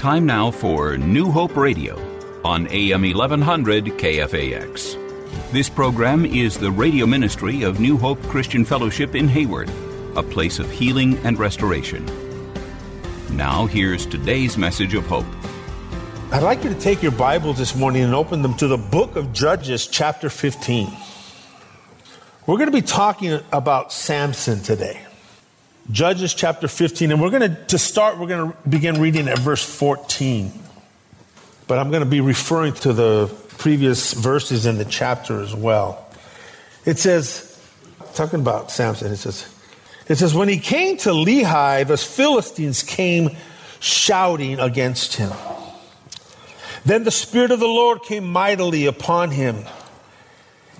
Time now for New Hope Radio on AM 1100 KFAX. This program is the radio ministry of New Hope Christian Fellowship in Hayward, a place of healing and restoration. Now, here's today's message of hope. I'd like you to take your Bibles this morning and open them to the book of Judges, chapter 15. We're going to be talking about Samson today. Judges chapter 15, and we're going to, to start, we're going to begin reading at verse 14. But I'm going to be referring to the previous verses in the chapter as well. It says, talking about Samson, it says, it says, when he came to Lehi, the Philistines came shouting against him. Then the Spirit of the Lord came mightily upon him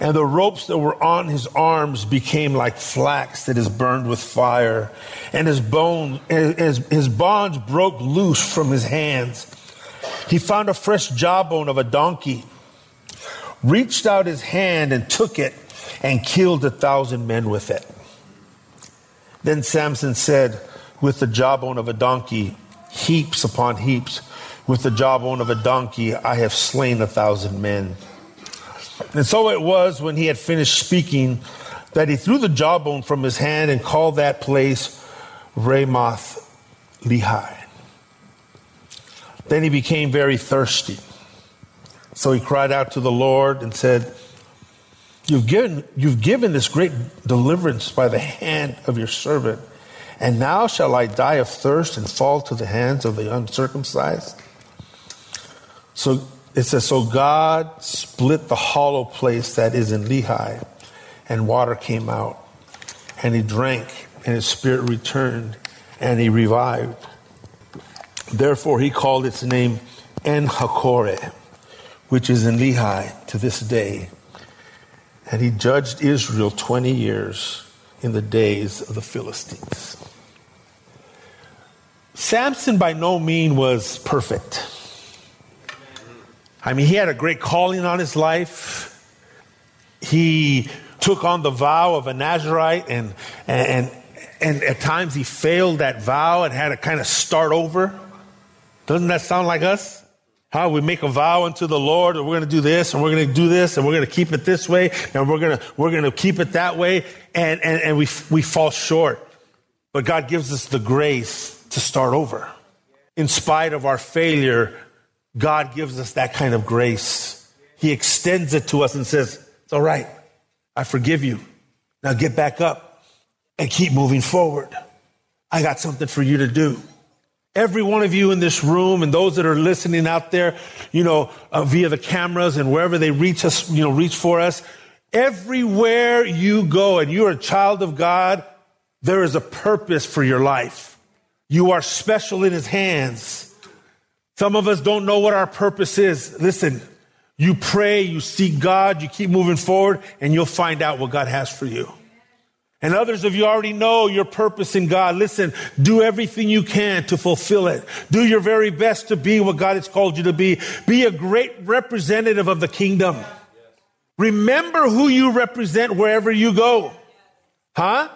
and the ropes that were on his arms became like flax that is burned with fire, and his bone, his, his bonds broke loose from his hands. He found a fresh jawbone of a donkey, reached out his hand and took it, and killed a thousand men with it. Then Samson said, With the jawbone of a donkey, heaps upon heaps, with the jawbone of a donkey, I have slain a thousand men. And so it was when he had finished speaking that he threw the jawbone from his hand and called that place Ramoth Lehi. Then he became very thirsty. So he cried out to the Lord and said, You've given, you've given this great deliverance by the hand of your servant, and now shall I die of thirst and fall to the hands of the uncircumcised? So it says, So God split the hollow place that is in Lehi, and water came out. And he drank, and his spirit returned, and he revived. Therefore, he called its name En Hakkore, which is in Lehi to this day. And he judged Israel 20 years in the days of the Philistines. Samson by no means was perfect. I mean, he had a great calling on his life. He took on the vow of a Nazarite, and, and, and at times he failed that vow and had to kind of start over. Doesn't that sound like us? How we make a vow unto the Lord, and we're going to do this, and we're going to do this, and we're going to keep it this way, and we're going to we're going to keep it that way, and and, and we we fall short. But God gives us the grace to start over, in spite of our failure God gives us that kind of grace. He extends it to us and says, It's all right. I forgive you. Now get back up and keep moving forward. I got something for you to do. Every one of you in this room and those that are listening out there, you know, uh, via the cameras and wherever they reach us, you know, reach for us, everywhere you go and you're a child of God, there is a purpose for your life. You are special in His hands. Some of us don't know what our purpose is. Listen, you pray, you seek God, you keep moving forward, and you'll find out what God has for you. And others of you already know your purpose in God. Listen, do everything you can to fulfill it. Do your very best to be what God has called you to be. Be a great representative of the kingdom. Remember who you represent wherever you go. Huh?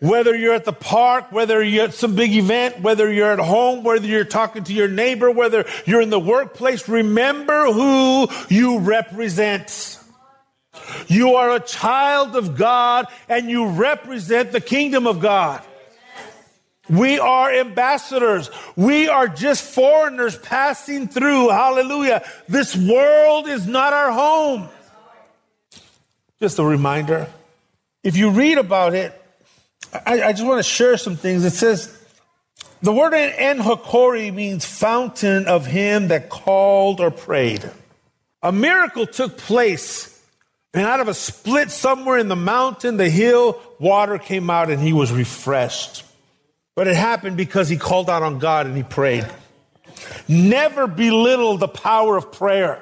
Whether you're at the park, whether you're at some big event, whether you're at home, whether you're talking to your neighbor, whether you're in the workplace, remember who you represent. You are a child of God and you represent the kingdom of God. We are ambassadors. We are just foreigners passing through. Hallelujah. This world is not our home. Just a reminder. If you read about it, I, I just want to share some things. It says, the word En Hakkore means fountain of him that called or prayed. A miracle took place, and out of a split somewhere in the mountain, the hill, water came out and he was refreshed. But it happened because he called out on God and he prayed. Never belittle the power of prayer.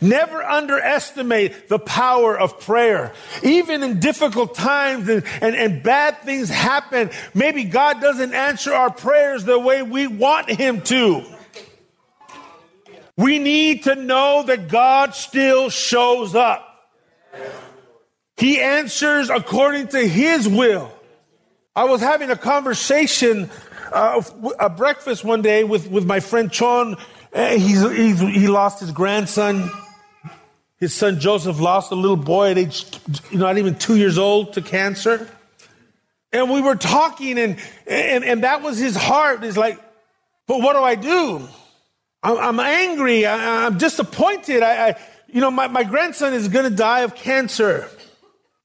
Never underestimate the power of prayer. Even in difficult times and, and, and, bad things happen, maybe God doesn't answer our prayers the way we want Him to. We need to know that God still shows up. He answers according to His will. I was having a conversation, uh, a breakfast one day with, with my friend Chon. Eh, he's, he's, he lost his grandson. His son Joseph lost a little boy at age, not even two years old to cancer. And we were talking, and, and, and that was his heart. He's like, but what do I do? I'm, I'm angry. I, am disappointed. I, I, you know, my, my grandson is going to die of cancer.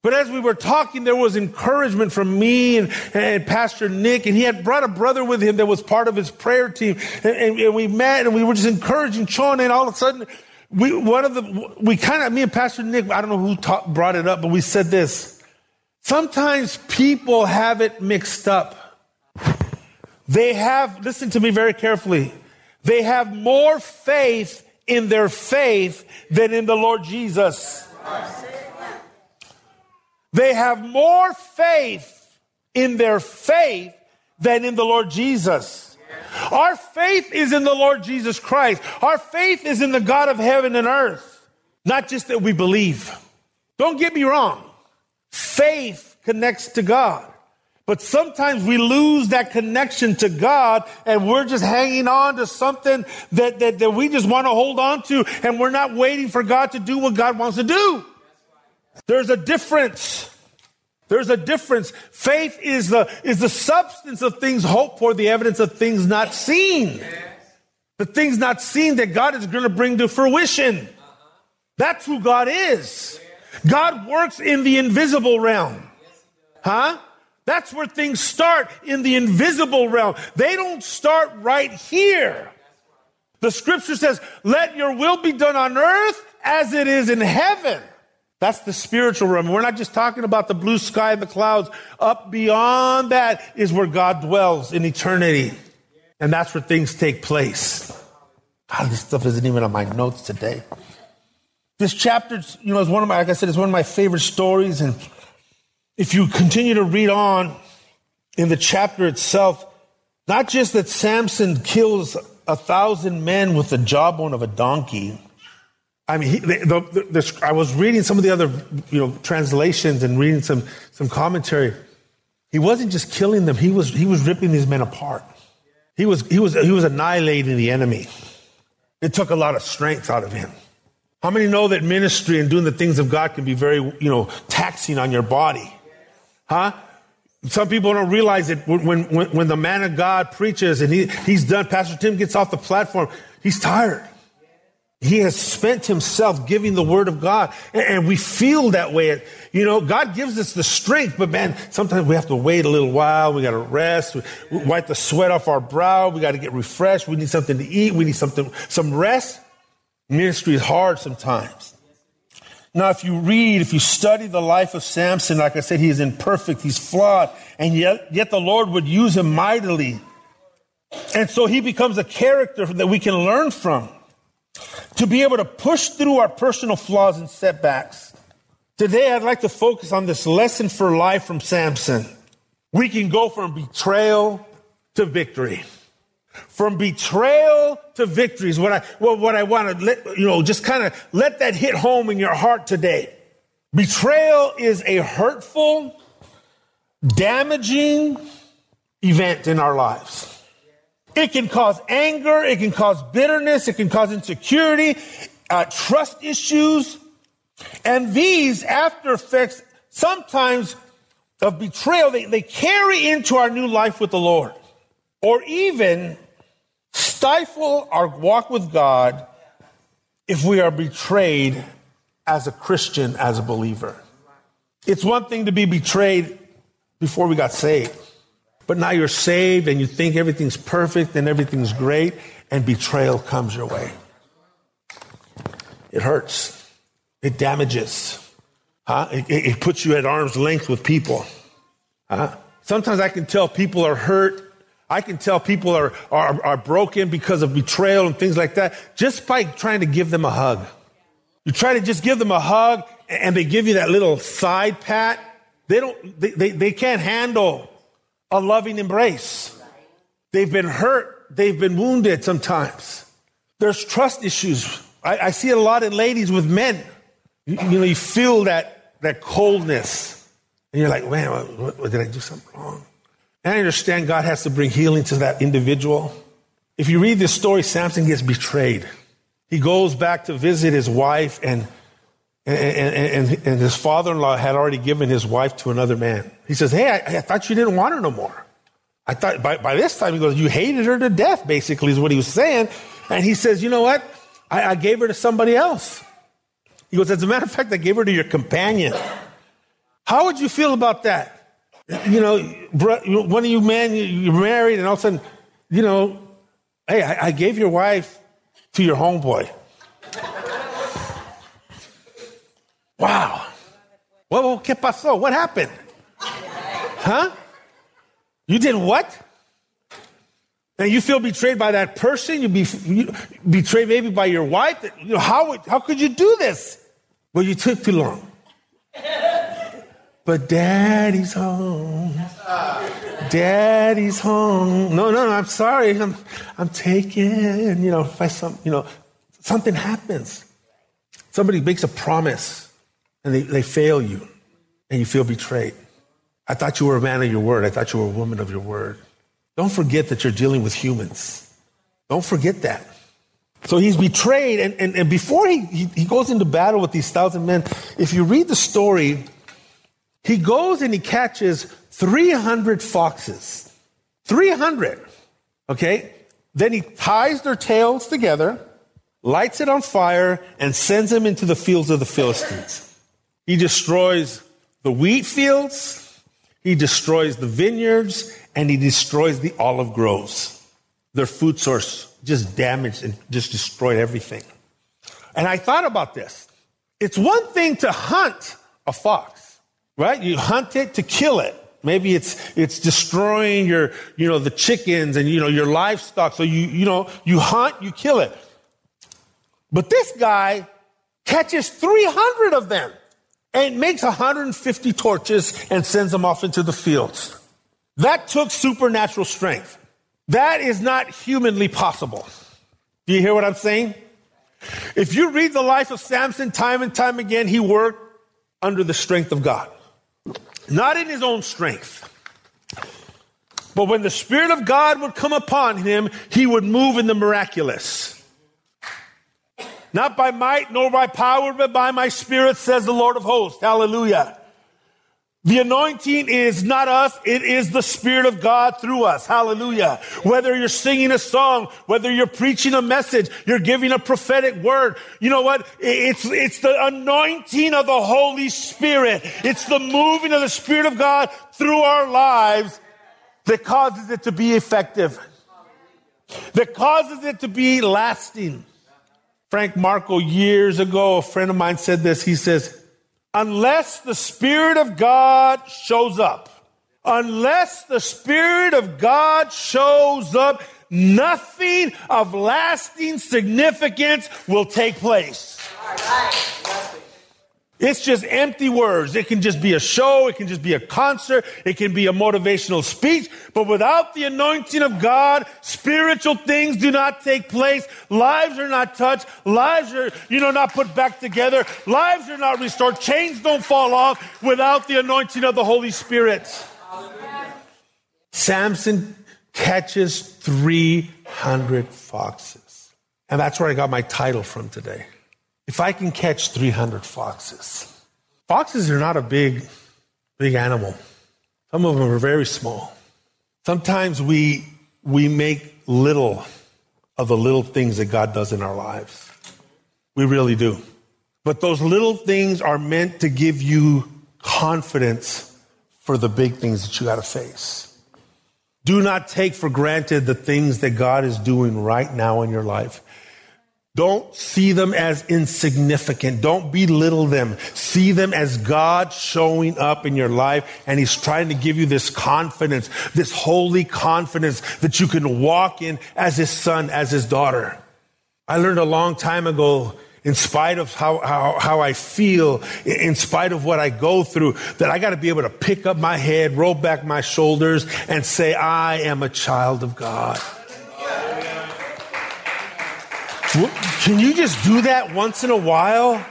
But as we were talking, there was encouragement from me and, and, Pastor Nick, and he had brought a brother with him that was part of his prayer team. And, and, and we met and we were just encouraging Sean, and all of a sudden, we, one of the, we kind of, me and Pastor Nick, I don't know who brought it up, but we said this. Sometimes people have it mixed up. They have, listen to me very carefully, they have more faith in their faith than in the Lord Jesus. They have more faith in their faith than in the Lord Jesus. Our faith is in the Lord Jesus Christ. Our faith is in the God of heaven and earth. Not just that we believe. Don't get me wrong. Faith connects to God. But sometimes we lose that connection to God and we're just hanging on to something that, that, that we just want to hold on to and we're not waiting for God to do what God wants to do. There's a difference. There's a difference. Faith is the, is the substance of things hoped for, the evidence of things not seen. The things not seen that God is going to bring to fruition. That's who God is. God works in the invisible realm. Huh? That's where things start in the invisible realm. They don't start right here. The scripture says, let your will be done on earth as it is in heaven. That's the spiritual realm. We're not just talking about the blue sky and the clouds. Up beyond that is where God dwells in eternity. And that's where things take place. God, this stuff isn't even on my notes today. This chapter, you know, is one of my, like I said, it's one of my favorite stories. And if you continue to read on in the chapter itself, not just that Samson kills a thousand men with the jawbone of a donkey, I mean, he, the, the, the, I was reading some of the other, you know, translations and reading some, some commentary. He wasn't just killing them; he was he was ripping these men apart. He was he was he was annihilating the enemy. It took a lot of strength out of him. How many know that ministry and doing the things of God can be very, you know, taxing on your body? Huh? Some people don't realize it when, when, when the man of God preaches and he, he's done, Pastor Tim gets off the platform, he's tired. He has spent himself giving the word of God. And we feel that way. You know, God gives us the strength, but man, sometimes we have to wait a little while. We got to rest, we wipe the sweat off our brow. We got to get refreshed. We need something to eat. We need something, some rest. Ministry is hard sometimes. Now, if you read, if you study the life of Samson, like I said, he is imperfect, he's flawed, and yet, yet the Lord would use him mightily. And so he becomes a character that we can learn from to be able to push through our personal flaws and setbacks. Today, I'd like to focus on this lesson for life from Samson. We can go from betrayal to victory. From betrayal to victory is what I, well, what I want to let, you know, just kind of let that hit home in your heart today. Betrayal is a hurtful, damaging event in our lives. It can cause anger. It can cause bitterness. It can cause insecurity, uh, trust issues. And these after effects, sometimes of betrayal, they, they carry into our new life with the Lord or even stifle our walk with God if we are betrayed as a Christian, as a believer. It's one thing to be betrayed before we got saved. But now you're saved and you think everything's perfect and everything's great, and betrayal comes your way. It hurts. It damages. Huh? It, it, puts you at arm's length with people. Huh? Sometimes I can tell people are hurt. I can tell people are, are, are broken because of betrayal and things like that just by trying to give them a hug. You try to just give them a hug and they give you that little side pat. They don't, they, they, they can't handle a loving embrace. They've been hurt. They've been wounded sometimes. There's trust issues. I, I see it a lot in ladies with men. You, you, know, you feel that, that coldness. And you're like, man, what, what, did I do something wrong? And I understand God has to bring healing to that individual. If you read this story, Samson gets betrayed. He goes back to visit his wife, and, and, and, and his father in law had already given his wife to another man. He says, Hey, I, I thought you didn't want her no more. I thought by, by this time, he goes, You hated her to death, basically, is what he was saying. And he says, You know what? I, I gave her to somebody else. He goes, As a matter of fact, I gave her to your companion. How would you feel about that? You know, one of you men, you're married, and all of a sudden, you know, hey, I, I gave your wife to your homeboy. Wow. Well, ¿qué pasó? What happened? Huh? You did what? And you feel betrayed by that person? You be you betrayed maybe by your wife? You know, how, how could you do this? Well, you took too long. But daddy's home. Daddy's home. No, no, no, I'm sorry. I'm, I'm taken. You know, if I some, you know, something happens. Somebody makes a promise and they, they fail you and you feel betrayed. I thought you were a man of your word. I thought you were a woman of your word. Don't forget that you're dealing with humans. Don't forget that. So he's betrayed, and, and, and before he, he, he goes into battle with these thousand men, if you read the story, he goes and he catches 300 foxes. 300. Okay? Then he ties their tails together, lights it on fire, and sends them into the fields of the Philistines. He destroys the wheat fields, he destroys the vineyards, and he destroys the olive groves. Their food source just damaged and just destroyed everything. And I thought about this. It's one thing to hunt a fox, right? You hunt it to kill it. Maybe it's, it's destroying your, you know, the chickens and, you know, your livestock. So you, you know, you hunt, you kill it. But this guy catches 300 of them and makes 150 torches and sends them off into the fields. That took supernatural strength. That is not humanly possible. Do you hear what I'm saying? If you read the life of Samson time and time again, he worked under the strength of God not in his own strength. But when the Spirit of God would come upon him, he would move in the miraculous. Not by might nor by power, but by my Spirit, says the Lord of hosts. Hallelujah. The anointing is not us, it is the Spirit of God through us. Hallelujah. Whether you're singing a song, whether you're preaching a message, you're giving a prophetic word, you know what? It's, it's the anointing of the Holy Spirit. It's the moving of the Spirit of God through our lives that causes it to be effective, that causes it to be lasting. Frank Marco, years ago, a friend of mine said this. He says, unless the Spirit of God shows up. Unless the Spirit of God shows up, nothing of lasting significance will take place. It's just empty words. It can just be a show. It can just be a concert. It can be a motivational speech. But without the anointing of God, spiritual things do not take place. Lives are not touched. Lives are, you know, not put back together. Lives are not restored. Chains don't fall off without the anointing of the Holy Spirit. Samson catches 300 foxes. And that's where I got my title from today if I can catch 300 foxes, foxes are not a big, big animal. Some of them are very small. Sometimes we, we make little of the little things that God does in our lives. We really do. But those little things are meant to give you confidence for the big things that you got to face. Do not take for granted the things that God is doing right now in your life. Don't see them as insignificant. Don't belittle them. See them as God showing up in your life and He's trying to give you this confidence, this holy confidence that you can walk in as His son, as His daughter. I learned a long time ago, in spite of how, how, how I feel, in spite of what I go through, that I got to be able to pick up my head, roll back my shoulders, and say, I am a child of God. Can you just do that once in a while?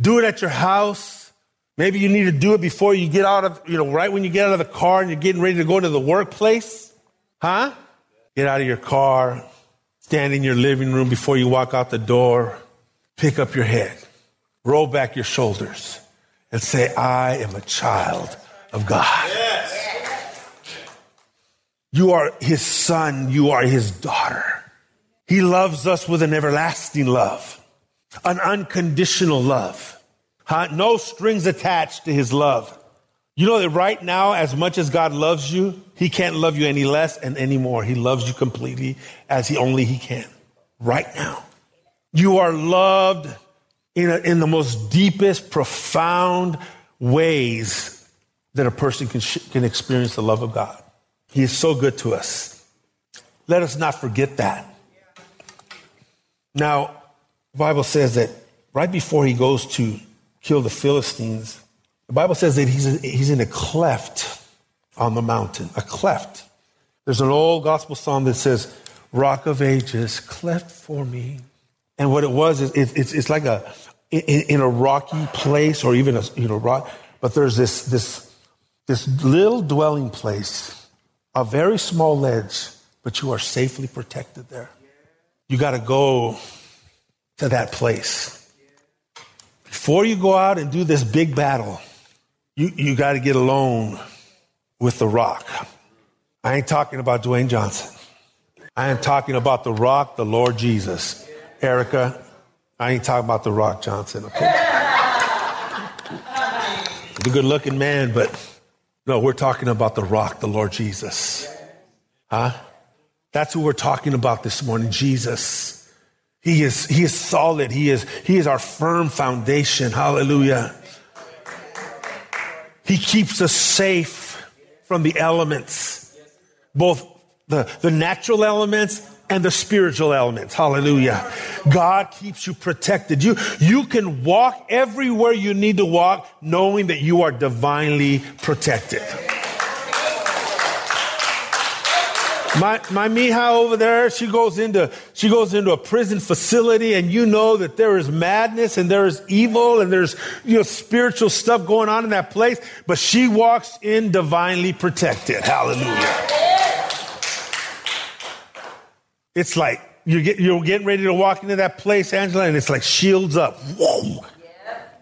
Do it at your house. Maybe you need to do it before you get out of, you know, right when you get out of the car and you're getting ready to go to the workplace. Huh? Get out of your car, stand in your living room before you walk out the door, pick up your head, roll back your shoulders, and say, I am a child of God. Yes. You are his son, you are his daughter. He loves us with an everlasting love, an unconditional love. Huh? No strings attached to his love. You know that right now, as much as God loves you, he can't love you any less and any more. He loves you completely as he only he can. Right now. You are loved in, a, in the most deepest, profound ways that a person can, can experience the love of God. He is so good to us. Let us not forget that. Now, the Bible says that right before he goes to kill the Philistines, the Bible says that he's, he's in a cleft on the mountain, a cleft. There's an old gospel song that says, Rock of Ages, cleft for me. And what it was is it, it's, it's like a, in, in, a rocky place or even a, you know, rock, but there's this, this, this little dwelling place, a very small ledge, but you are safely protected there. You got to go to that place. Before you go out and do this big battle, you, you got to get alone with the rock. I ain't talking about Dwayne Johnson. I am talking about the rock, the Lord Jesus. Erica, I ain't talking about the rock Johnson, okay? A good looking man, but no, we're talking about the rock, the Lord Jesus. Huh? That's who we're talking about this morning, Jesus. He is, he is solid. He is, he is our firm foundation. Hallelujah. He keeps us safe from the elements, both the, the natural elements and the spiritual elements. Hallelujah. God keeps you protected. You, you can walk everywhere you need to walk knowing that you are divinely protected. My, my Mija over there, she goes into, she goes into a prison facility and you know that there is madness and there is evil and there's, you know, spiritual stuff going on in that place, but she walks in divinely protected. Hallelujah. It's like you get, you're getting ready to walk into that place, Angela, and it's like shields up. Whoa.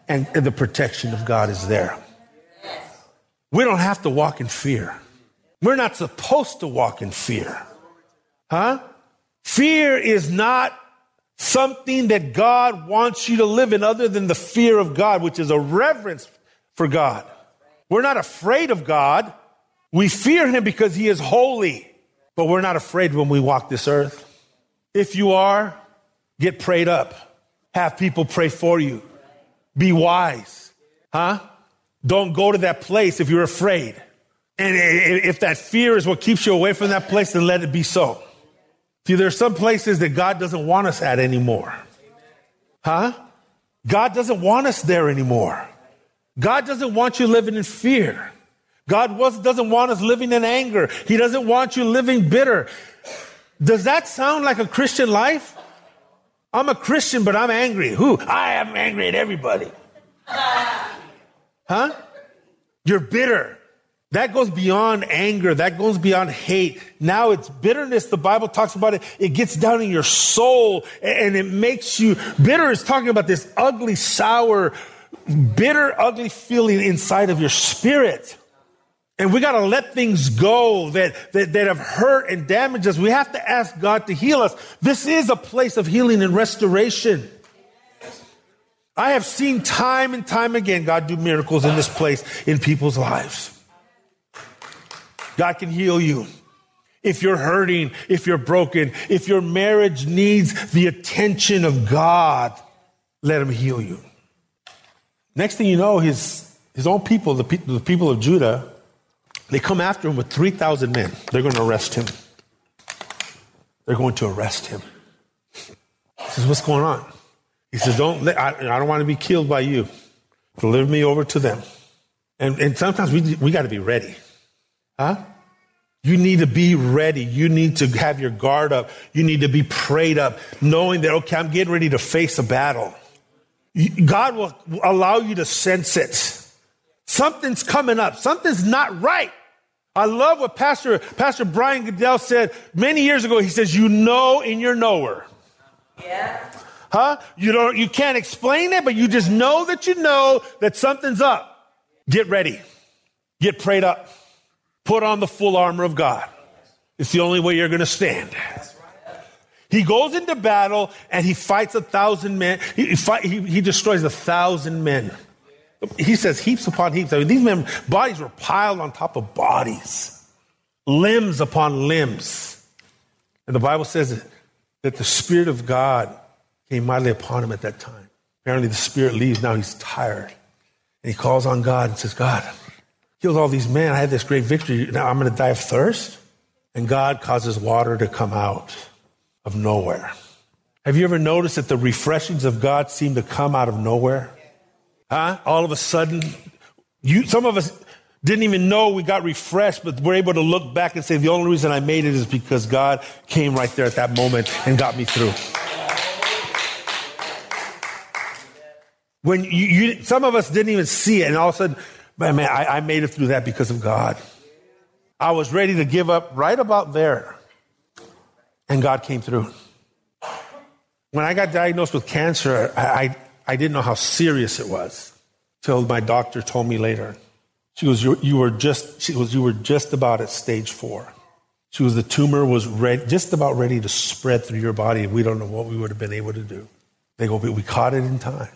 And, and the protection of God is there. We don't have to walk in fear. We're not supposed to walk in fear. Huh? Fear is not something that God wants you to live in other than the fear of God, which is a reverence for God. We're not afraid of God. We fear him because he is holy, but we're not afraid when we walk this earth. If you are, get prayed up. Have people pray for you. Be wise. Huh? Don't go to that place if you're afraid. And if that fear is what keeps you away from that place, then let it be so. See, there are some places that God doesn't want us at anymore. Huh? God doesn't want us there anymore. God doesn't want you living in fear. God doesn't want us living in anger. He doesn't want you living bitter. Does that sound like a Christian life? I'm a Christian, but I'm angry. Who? I am angry at everybody. Huh? You're bitter. That goes beyond anger. That goes beyond hate. Now it's bitterness. The Bible talks about it. It gets down in your soul and it makes you bitter is talking about this ugly, sour, bitter, ugly feeling inside of your spirit. And we got to let things go that, that, that have hurt and damaged us. We have to ask God to heal us. This is a place of healing and restoration. I have seen time and time again God do miracles in this place in people's lives. God can heal you. If you're hurting, if you're broken, if your marriage needs the attention of God, let Him heal you. Next thing you know, his, his own people, the, pe- the people of Judah, they come after him with 3,000 men. They're going to arrest him. They're going to arrest him. He says, What's going on? He says, Don't let, I, I don't want to be killed by you. Deliver me over to them. And, and sometimes we, we got to be ready. Huh? You need to be ready. You need to have your guard up. You need to be prayed up, knowing that, okay, I'm getting ready to face a battle. God will allow you to sense it. Something's coming up. Something's not right. I love what Pastor, Pastor Brian Goodell said many years ago. He says, you know in your knower. Yeah. Huh? You don't, you can't explain it, but you just know that you know that something's up. Get ready. Get prayed up. Put on the full armor of God. It's the only way you're going to stand. He goes into battle and he fights a thousand men. He, fight, he, he destroys a thousand men. He says heaps upon heaps. I mean, these men, bodies were piled on top of bodies, limbs upon limbs. And the Bible says that the Spirit of God came mightily upon him at that time. Apparently, the Spirit leaves. Now he's tired. And he calls on God and says, God, killed all these men. I had this great victory. Now I'm going to die of thirst. And God causes water to come out of nowhere. Have you ever noticed that the refreshings of God seem to come out of nowhere? Huh? All of a sudden, you, some of us didn't even know we got refreshed, but we're able to look back and say, the only reason I made it is because God came right there at that moment and got me through. When you, you some of us didn't even see it, and all of a sudden, man, man I, I made it through that because of God. I was ready to give up right about there. And God came through. When I got diagnosed with cancer, I, I, I didn't know how serious it was till my doctor told me later. She was, you, you were just, she was, you were just about at stage four. She was, the tumor was ready, just about ready to spread through your body. We don't know what we would have been able to do. They go, we caught it in time.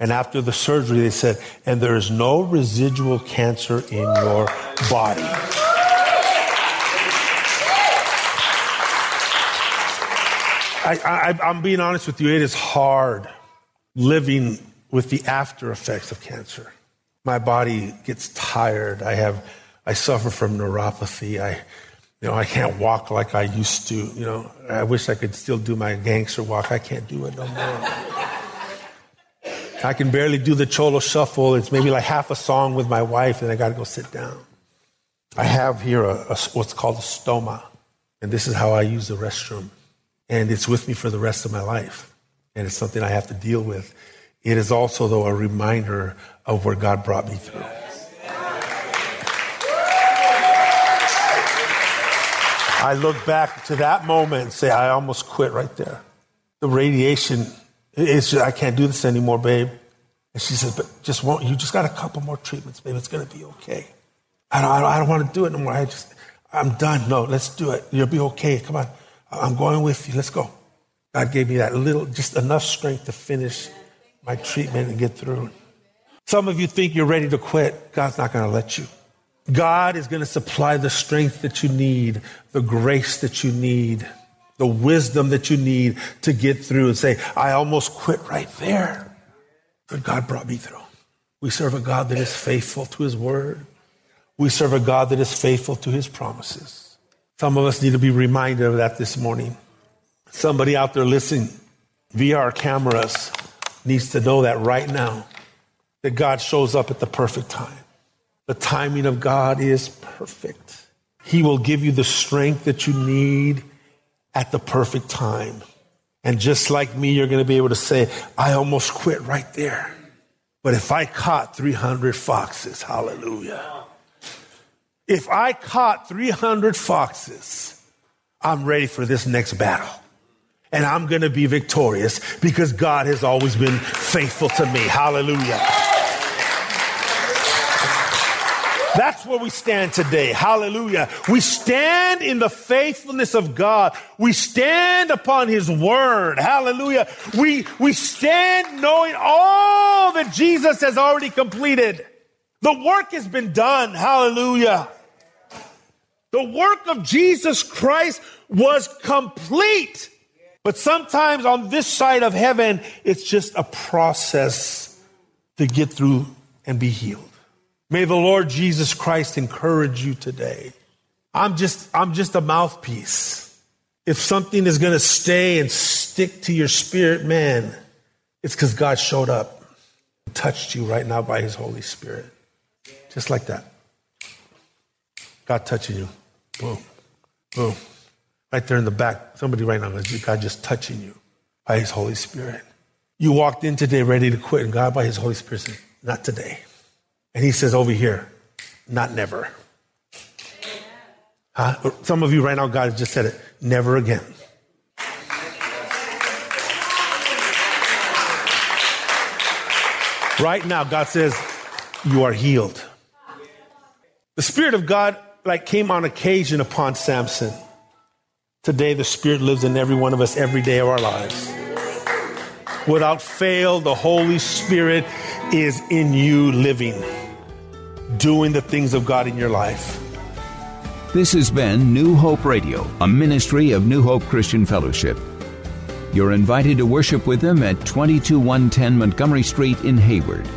And after the surgery, they said, and there is no residual cancer in your body. I, am being honest with you, it is hard living with the after effects of cancer. My body gets tired. I have, I suffer from neuropathy. I, you know, I can't walk like I used to. You know, I wish I could still do my gangster walk. I can't do it no more. I can barely do the cholo shuffle. It's maybe like half a song with my wife, and I got to go sit down. I have here a, a, what's called a stoma, and this is how I use the restroom and it's with me for the rest of my life. And it's something I have to deal with. It is also, though, a reminder of where God brought me through. I look back to that moment and say, I almost quit right there. The radiation, it's just, I can't do this anymore, babe. And she says, but just won't, you just got a couple more treatments, babe. It's going to be okay. I don't, I don't, I don't want to do it no more. I just, I'm done. No, let's do it. You'll be okay. Come on. I'm going with you. Let's go. God gave me that little, just enough strength to finish my treatment and get through. Some of you think you're ready to quit. God's not going to let you. God is going to supply the strength that you need, the grace that you need, the wisdom that you need to get through and say, I almost quit right there. But God brought me through. We serve a God that is faithful to his word. We serve a God that is faithful to his promises. Some of us need to be reminded of that this morning. Somebody out there listening via our cameras needs to know that right now that God shows up at the perfect time. The timing of God is perfect. He will give you the strength that you need at the perfect time. And just like me, you're going to be able to say, I almost quit right there. But if I caught 300 foxes, hallelujah. If I caught 300 foxes, I'm ready for this next battle. And I'm going to be victorious because God has always been faithful to me. Hallelujah. That's where we stand today. Hallelujah. We stand in the faithfulness of God. We stand upon His word. Hallelujah. We, we stand knowing all that Jesus has already completed. The work has been done. Hallelujah. The work of Jesus Christ was complete. But sometimes on this side of heaven, it's just a process to get through and be healed. May the Lord Jesus Christ encourage you today. I'm just, I'm just a mouthpiece. If something is going to stay and stick to your spirit, man, it's because God showed up, touched you right now by his Holy Spirit. Just like that. God touching you. Boom. Boom. Right there in the back. Somebody right now, God just touching you by his Holy Spirit. You walked in today ready to quit, and God by his Holy Spirit said, Not today. And he says over here, Not never. Huh? Some of you right now, God has just said it, never again. Right now, God says, You are healed. The Spirit of God like came on occasion upon Samson. Today, the Spirit lives in every one of us every day of our lives. Without fail, the Holy Spirit is in you living, doing the things of God in your life. This has been New Hope Radio, a ministry of New Hope Christian Fellowship. You're invited to worship with them at 22110 Montgomery Street in Hayward.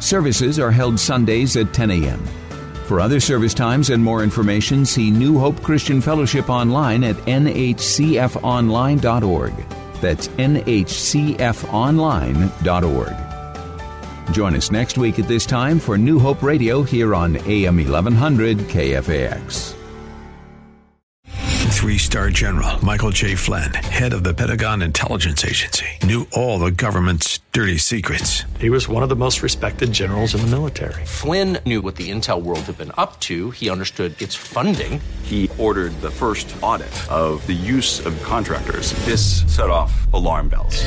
Services are held Sundays at 10 a.m. For other service times and more information, see New Hope Christian Fellowship online at nhcfonline.org. That's nhcfonline.org. Join us next week at this time for New Hope Radio here on AM 1100 KFAX. Three star general Michael J. Flynn, head of the Pentagon Intelligence Agency, knew all the government's dirty secrets. He was one of the most respected generals in the military. Flynn knew what the intel world had been up to, he understood its funding. He ordered the first audit of the use of contractors. This set off alarm bells.